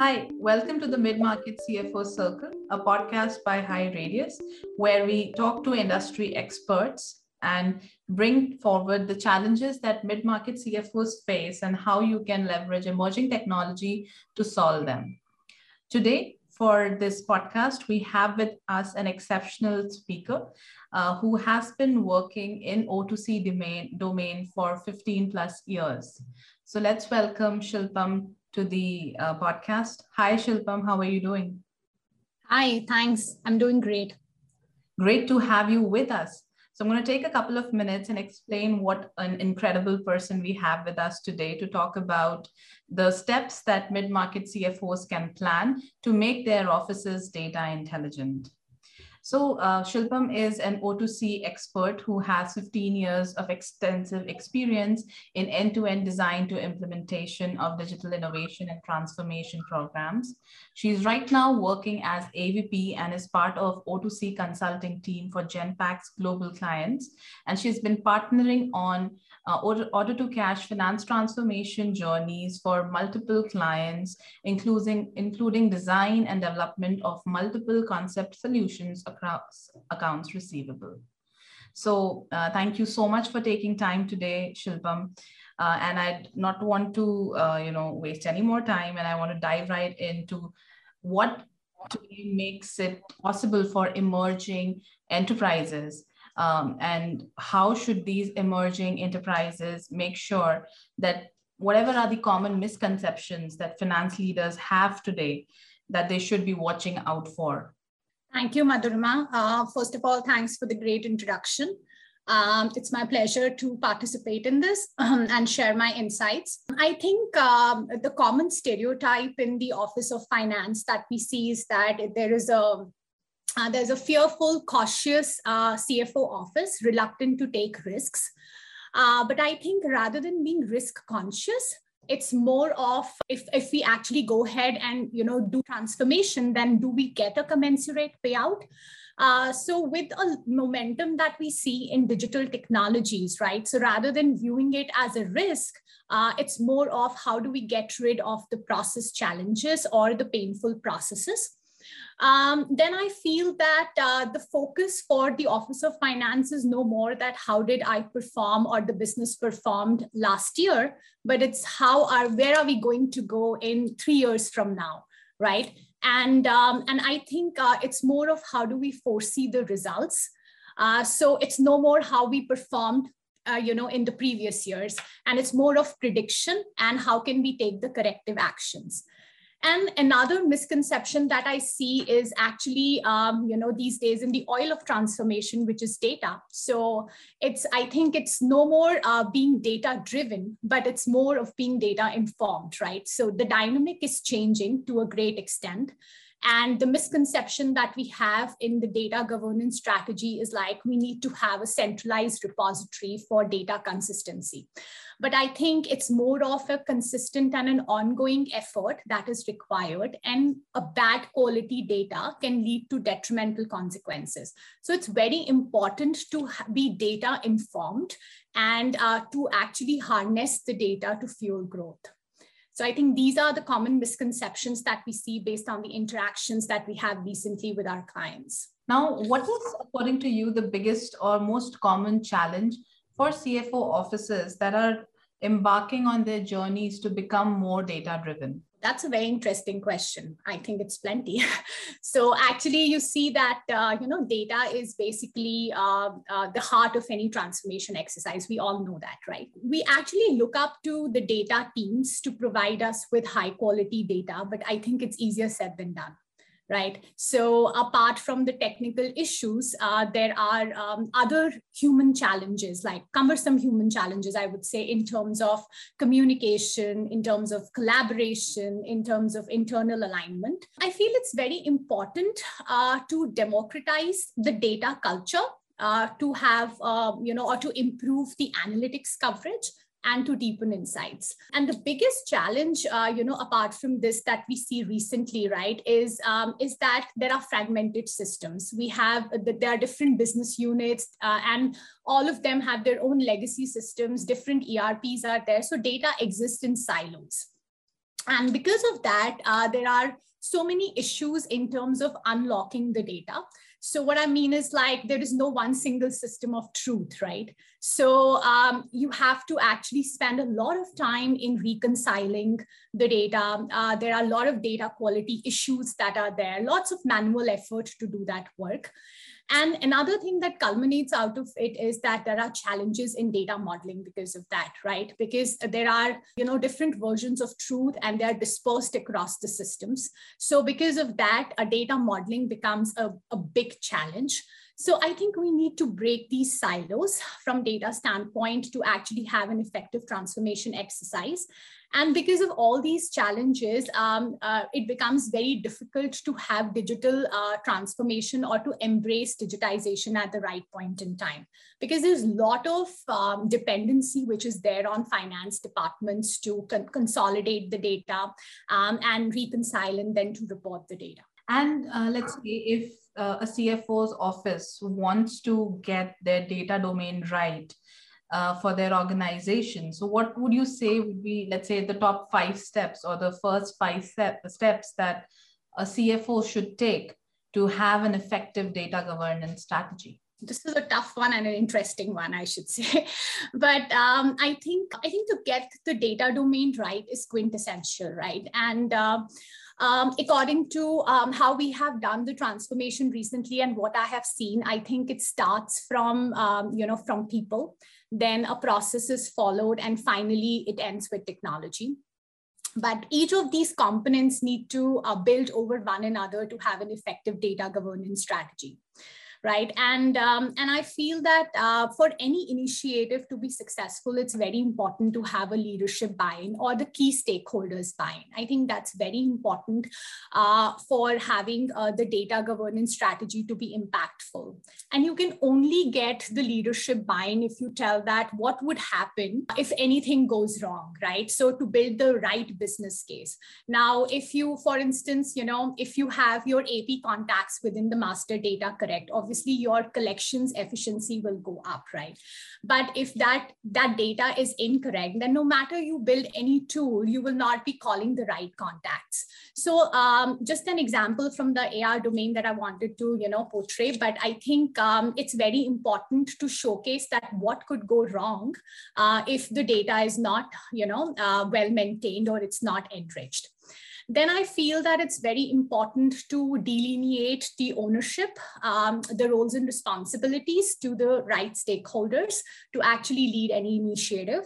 Hi, welcome to the Mid Market CFO Circle, a podcast by HighRadius, where we talk to industry experts and bring forward the challenges that mid market CFOs face and how you can leverage emerging technology to solve them. Today, for this podcast, we have with us an exceptional speaker uh, who has been working in O2C domain, domain for 15 plus years. So let's welcome Shilpam to the uh, podcast. Hi, Shilpam. How are you doing? Hi, thanks. I'm doing great. Great to have you with us. So I'm going to take a couple of minutes and explain what an incredible person we have with us today to talk about the steps that mid-market CFOs can plan to make their offices data intelligent. So uh, Shilpam is an O2C expert who has 15 years of extensive experience in end-to-end design to implementation of digital innovation and transformation programs. She's right now working as AVP and is part of O2C consulting team for Genpact's global clients. And she's been partnering on uh, order, to cash finance transformation journeys for multiple clients, including, including design and development of multiple concept solutions across accounts receivable. So uh, thank you so much for taking time today, Shilpam. Uh, and I'd not want to, uh, you know, waste any more time. And I want to dive right into what makes it possible for emerging enterprises um, and how should these emerging enterprises make sure that whatever are the common misconceptions that finance leaders have today that they should be watching out for? Thank you madhurima. Uh, first of all thanks for the great introduction. Um, it's my pleasure to participate in this um, and share my insights. I think um, the common stereotype in the Office of Finance that we see is that there is a uh, there's a fearful, cautious uh, CFO office, reluctant to take risks. Uh, but I think rather than being risk conscious, it's more of if, if we actually go ahead and you know do transformation, then do we get a commensurate payout? Uh, so with a momentum that we see in digital technologies, right? So rather than viewing it as a risk, uh, it's more of how do we get rid of the process challenges or the painful processes um, then I feel that uh, the focus for the Office of Finance is no more that how did I perform or the business performed last year, but it's how are where are we going to go in three years from now, right? And um, and I think uh, it's more of how do we foresee the results. Uh, so it's no more how we performed uh, you know in the previous years and it's more of prediction and how can we take the corrective actions and another misconception that I see is actually, um, you know, these days in the oil of transformation, which is data. So it's, I think it's no more uh, being data driven, but it's more of being data informed, right? So the dynamic is changing to a great extent. And the misconception that we have in the data governance strategy is like we need to have a centralized repository for data consistency. But I think it's more of a consistent and an ongoing effort that is required. And a bad quality data can lead to detrimental consequences. So it's very important to be data informed and uh, to actually harness the data to fuel growth. So I think these are the common misconceptions that we see based on the interactions that we have recently with our clients. Now, what is, according to you, the biggest or most common challenge for CFO offices that are embarking on their journeys to become more data driven? That's a very interesting question. I think it's plenty. so actually, you see that uh, you know data is basically uh, uh, the heart of any transformation exercise. We all know that, right? We actually look up to the data teams to provide us with high quality data, but I think it's easier said than done right? So apart from the technical issues, uh, there are um, other human challenges, like cumbersome human challenges, I would say, in terms of communication, in terms of collaboration, in terms of internal alignment. I feel it's very important uh, to democratize the data culture uh, to have, uh, you know, or to improve the analytics coverage and to deepen insights. And the biggest challenge, uh, you know, apart from this that we see recently, right, is um, is that there are fragmented systems. We have there are different business units, uh, and all of them have their own legacy systems. Different ERPs are there, so data exists in silos. And because of that, uh, there are so many issues in terms of unlocking the data. So what I mean is like there is no one single system of truth, right? So um, you have to actually spend a lot of time in reconciling the data. Uh, there are a lot of data quality issues that are there, lots of manual effort to do that work. And another thing that culminates out of it is that there are challenges in data modeling because of that, right? Because there are, you know, different versions of truth and they're dispersed across the systems. So because of that, a data modeling becomes a, a big challenge. So I think we need to break these silos from data standpoint to actually have an effective transformation exercise. And because of all these challenges, um, uh, it becomes very difficult to have digital uh, transformation or to embrace digitization at the right point in time. Because there's a lot of um, dependency which is there on finance departments to con consolidate the data um, and reconcile and then to report the data. And uh, let's say if uh, a CFO's office wants to get their data domain right, uh, for their organization. So, what would you say would be, let's say, the top five steps or the first five step, steps that a CFO should take to have an effective data governance strategy? This is a tough one and an interesting one, I should say. but um, I think I think to get the data domain right is quintessential, right? And uh, um, according to um, how we have done the transformation recently and what I have seen, I think it starts from um, you know from people then a process is followed, and finally it ends with technology. But each of these components need to uh, build over one another to have an effective data governance strategy right? And um, and I feel that uh, for any initiative to be successful, it's very important to have a leadership buy-in or the key stakeholders buy-in. I think that's very important uh, for having uh, the data governance strategy to be impactful. And you can only get the leadership buy-in if you tell that what would happen if anything goes wrong, right? So to build the right business case. Now, if you, for instance, you know, if you have your AP contacts within the master data correct, or obviously your collections efficiency will go up, right? But if that, that data is incorrect, then no matter you build any tool, you will not be calling the right contacts. So um, just an example from the AR domain that I wanted to, you know, portray, but I think um, it's very important to showcase that what could go wrong uh, if the data is not, you know, uh, well maintained or it's not enriched then I feel that it's very important to delineate the ownership, um, the roles and responsibilities to the right stakeholders to actually lead any initiative.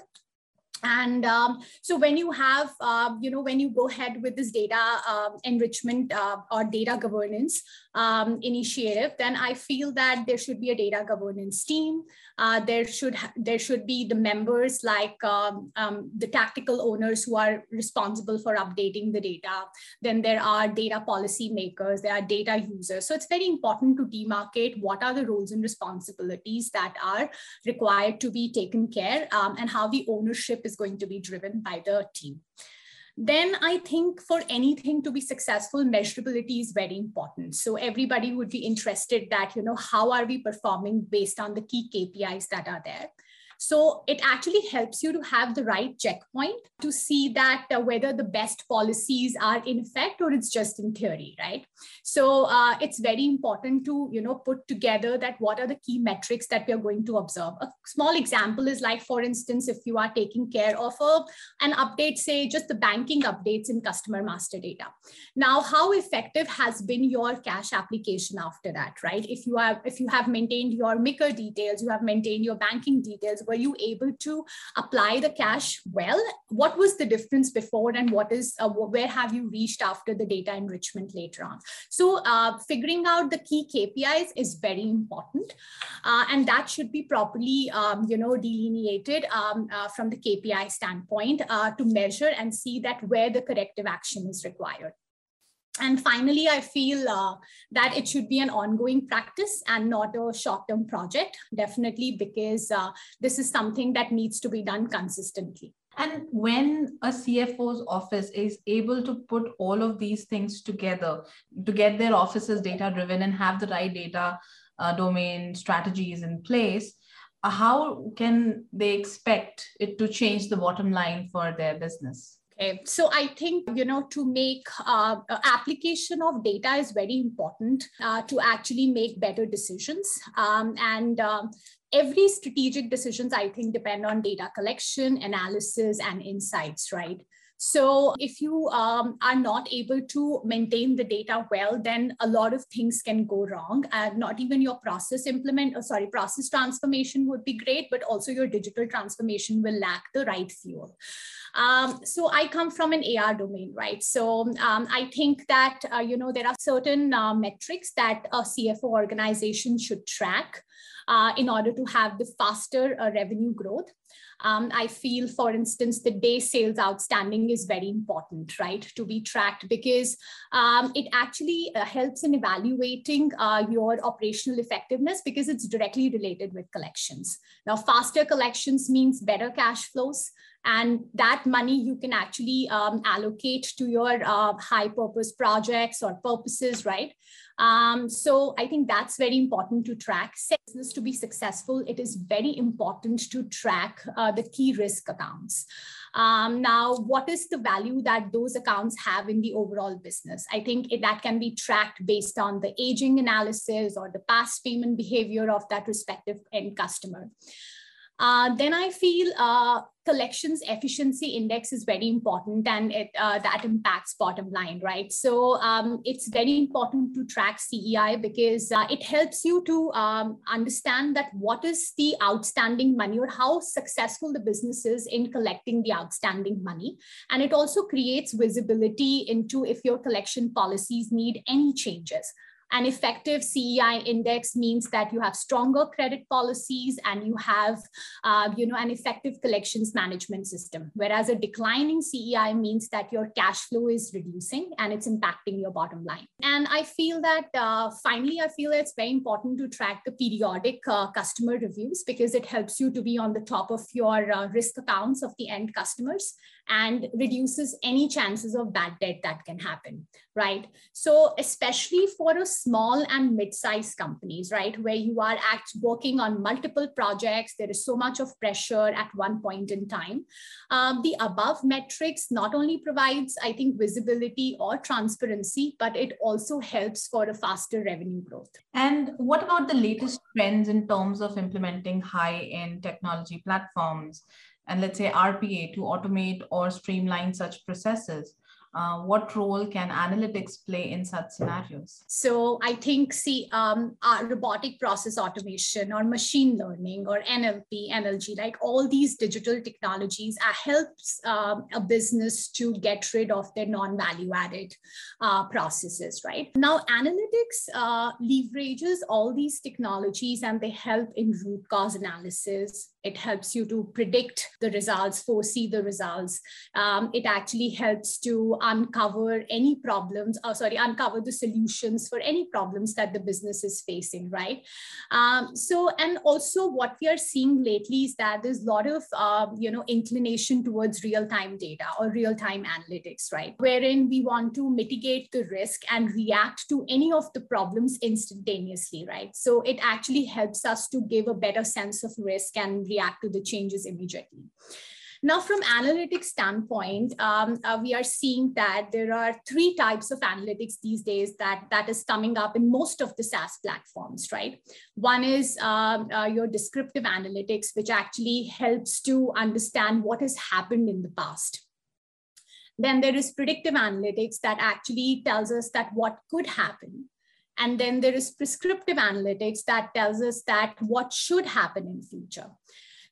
And um, so when you have, uh, you know, when you go ahead with this data um, enrichment uh, or data governance um, initiative, then I feel that there should be a data governance team. Uh, there should there should be the members like um, um, the tactical owners who are responsible for updating the data. Then there are data policy makers, there are data users. So it's very important to demarcate what are the roles and responsibilities that are required to be taken care um, and how the ownership is going to be driven by the team then I think for anything to be successful, measurability is very important. So everybody would be interested that, you know, how are we performing based on the key KPIs that are there. So it actually helps you to have the right checkpoint to see that uh, whether the best policies are in effect or it's just in theory, right? So uh, it's very important to, you know, put together that what are the key metrics that we are going to observe. A small example is like, for instance, if you are taking care of a, an update, say just the banking updates in customer master data. Now, how effective has been your cash application after that, right? If you have, if you have maintained your MICR details, you have maintained your banking details, were you able to apply the cash well? What was the difference before and what is, uh, where have you reached after the data enrichment later on? So uh, figuring out the key KPIs is very important. Uh, and that should be properly, um, you know, delineated um, uh, from the KPI standpoint uh, to measure and see that where the corrective action is required. And finally, I feel uh, that it should be an ongoing practice and not a short-term project, definitely because uh, this is something that needs to be done consistently. And when a CFO's office is able to put all of these things together to get their offices data driven and have the right data uh, domain strategies in place, how can they expect it to change the bottom line for their business? So I think, you know, to make uh, application of data is very important uh, to actually make better decisions. Um, and um, every strategic decisions, I think, depend on data collection, analysis, and insights, right? So if you um, are not able to maintain the data well, then a lot of things can go wrong. And not even your process implement, or uh, sorry, process transformation would be great, but also your digital transformation will lack the right fuel. Um, so I come from an AR domain, right? So um, I think that, uh, you know, there are certain uh, metrics that a CFO organization should track uh, in order to have the faster uh, revenue growth. Um, I feel, for instance, the day sales outstanding is very important, right, to be tracked because um, it actually uh, helps in evaluating uh, your operational effectiveness because it's directly related with collections. Now, faster collections means better cash flows. And that money you can actually um, allocate to your uh, high purpose projects or purposes, right? Um, so I think that's very important to track. Business to be successful, it is very important to track uh, the key risk accounts. Um, now, what is the value that those accounts have in the overall business? I think it, that can be tracked based on the aging analysis or the past payment behavior of that respective end customer. Uh, then I feel uh, collections efficiency index is very important and it, uh, that impacts bottom line, right? So um, it's very important to track CEI because uh, it helps you to um, understand that what is the outstanding money or how successful the business is in collecting the outstanding money. And it also creates visibility into if your collection policies need any changes. An effective CEI index means that you have stronger credit policies and you have, uh, you know, an effective collections management system. Whereas a declining CEI means that your cash flow is reducing and it's impacting your bottom line. And I feel that uh, finally, I feel it's very important to track the periodic uh, customer reviews because it helps you to be on the top of your uh, risk accounts of the end customers and reduces any chances of bad debt that can happen, right? So especially for a small and mid-sized companies, right, where you are act working on multiple projects, there is so much of pressure at one point in time. Um, the above metrics not only provides, I think, visibility or transparency, but it also helps for a faster revenue growth. And what about the latest trends in terms of implementing high-end technology platforms? And let's say RPA to automate or streamline such processes uh, what role can analytics play in such scenarios? So I think, see, um, robotic process automation or machine learning or NLP, NLG, like all these digital technologies uh, helps um, a business to get rid of their non-value added uh, processes, right? Now, analytics uh, leverages all these technologies and they help in root cause analysis. It helps you to predict the results, foresee the results. Um, it actually helps to uncover any problems, or uh, sorry, uncover the solutions for any problems that the business is facing, right? Um, so, and also what we are seeing lately is that there's a lot of, uh, you know, inclination towards real-time data or real-time analytics, right? Wherein we want to mitigate the risk and react to any of the problems instantaneously, right? So it actually helps us to give a better sense of risk and react to the changes immediately. Now, from analytics standpoint, um, uh, we are seeing that there are three types of analytics these days that, that is coming up in most of the SaaS platforms, right? One is um, uh, your descriptive analytics, which actually helps to understand what has happened in the past. Then there is predictive analytics that actually tells us that what could happen. And then there is prescriptive analytics that tells us that what should happen in future.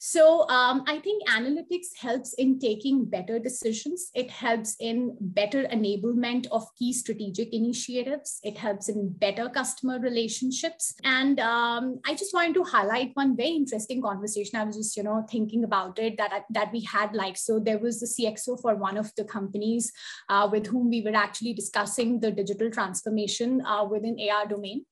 So um, I think analytics helps in taking better decisions. It helps in better enablement of key strategic initiatives. It helps in better customer relationships. And um, I just wanted to highlight one very interesting conversation. I was just, you know, thinking about it that, that we had like, so there was the CXO for one of the companies uh, with whom we were actually discussing the digital transformation uh, within AR domain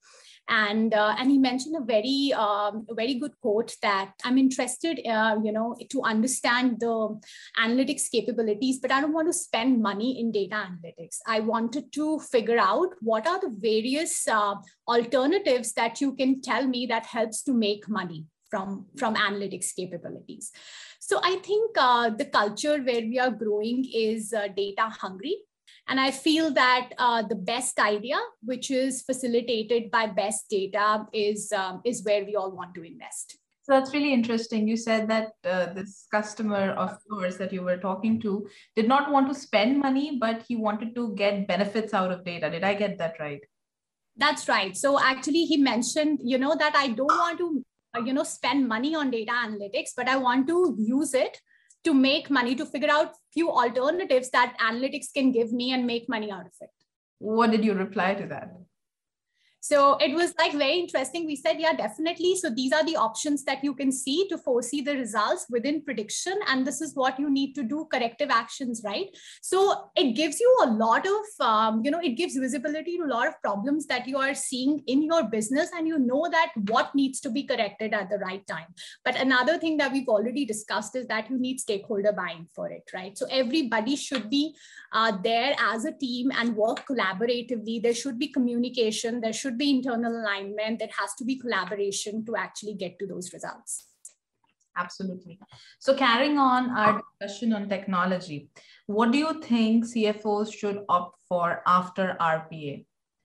and uh, and he mentioned a very um, very good quote that I'm interested, uh, you know, to understand the analytics capabilities, but I don't want to spend money in data analytics. I wanted to figure out what are the various uh, alternatives that you can tell me that helps to make money from, from analytics capabilities. So I think uh, the culture where we are growing is uh, data hungry. And I feel that uh, the best idea, which is facilitated by best data, is, um, is where we all want to invest. So that's really interesting. You said that uh, this customer of yours that you were talking to did not want to spend money, but he wanted to get benefits out of data. Did I get that right? That's right. So actually, he mentioned, you know, that I don't want to, uh, you know, spend money on data analytics, but I want to use it to make money to figure out few alternatives that analytics can give me and make money out of it. What did you reply to that? So it was like very interesting. We said, yeah, definitely. So these are the options that you can see to foresee the results within prediction. And this is what you need to do corrective actions, right? So it gives you a lot of, um, you know, it gives visibility to a lot of problems that you are seeing in your business. And you know that what needs to be corrected at the right time. But another thing that we've already discussed is that you need stakeholder buying for it, right? So everybody should be uh, there as a team and work collaboratively. There should be communication. There should should be internal alignment, there has to be collaboration to actually get to those results. Absolutely. So carrying on our discussion on technology, what do you think CFOs should opt for after RPA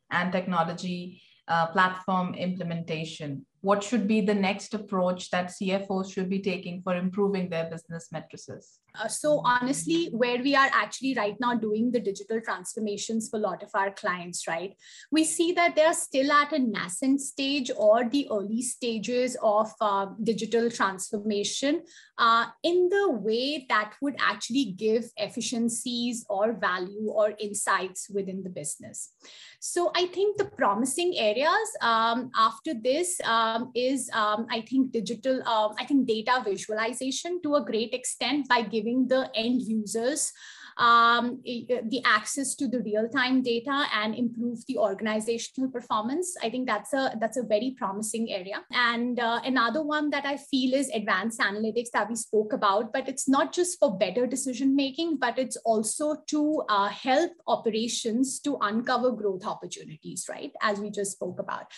and technology uh, platform implementation? What should be the next approach that CFOs should be taking for improving their business matrices? Uh, so honestly, where we are actually right now doing the digital transformations for a lot of our clients, right? We see that they're still at a nascent stage or the early stages of uh, digital transformation uh, in the way that would actually give efficiencies or value or insights within the business. So I think the promising areas um, after this um, is, um, I think, digital, uh, I think data visualization to a great extent by giving giving the end users um, the access to the real-time data and improve the organizational performance. I think that's a that's a very promising area. And uh, another one that I feel is advanced analytics that we spoke about, but it's not just for better decision making, but it's also to uh, help operations to uncover growth opportunities, right? As we just spoke about.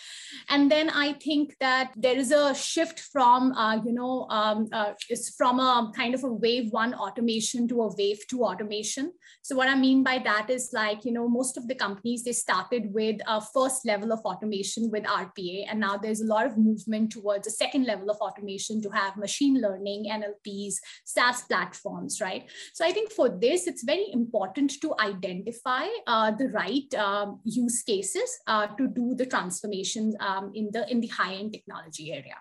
And then I think that there is a shift from uh, you know um, uh, it's from a kind of a wave one automation to a wave two automation automation. So what I mean by that is like, you know, most of the companies, they started with a first level of automation with RPA. And now there's a lot of movement towards a second level of automation to have machine learning, NLPs, SaaS platforms, right? So I think for this, it's very important to identify uh, the right um, use cases uh, to do the transformations um, in the in the high-end technology area.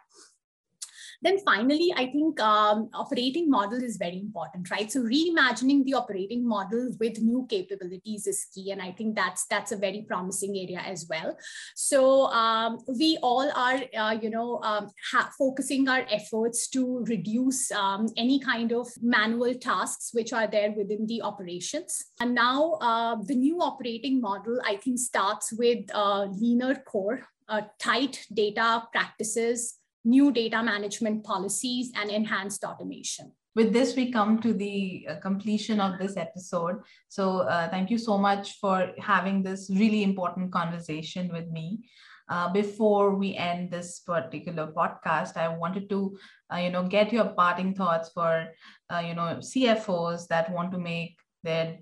Then finally, I think um, operating model is very important, right? So reimagining the operating model with new capabilities is key. And I think that's, that's a very promising area as well. So um, we all are, uh, you know, um, focusing our efforts to reduce um, any kind of manual tasks which are there within the operations. And now uh, the new operating model, I think, starts with a leaner core, uh, tight data practices, new data management policies, and enhanced automation. With this, we come to the uh, completion of this episode. So, uh, thank you so much for having this really important conversation with me. Uh, before we end this particular podcast, I wanted to, uh, you know, get your parting thoughts for, uh, you know, CFOs that want to make their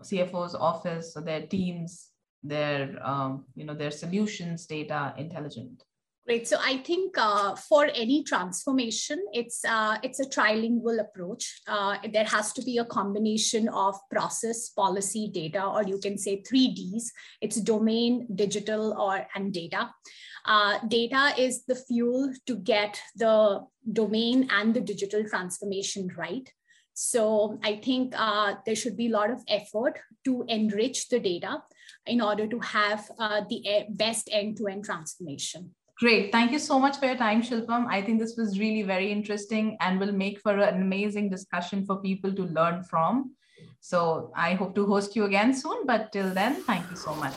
CFO's office or their teams, their, um, you know, their solutions data intelligent. Right. So I think uh, for any transformation, it's uh, it's a trilingual approach. Uh, there has to be a combination of process, policy, data, or you can say three Ds. It's domain, digital, or and data. Uh, data is the fuel to get the domain and the digital transformation right. So I think uh, there should be a lot of effort to enrich the data in order to have uh, the best end-to-end transformation. Great. Thank you so much for your time, Shilpam. I think this was really very interesting and will make for an amazing discussion for people to learn from. So I hope to host you again soon. But till then, thank you so much.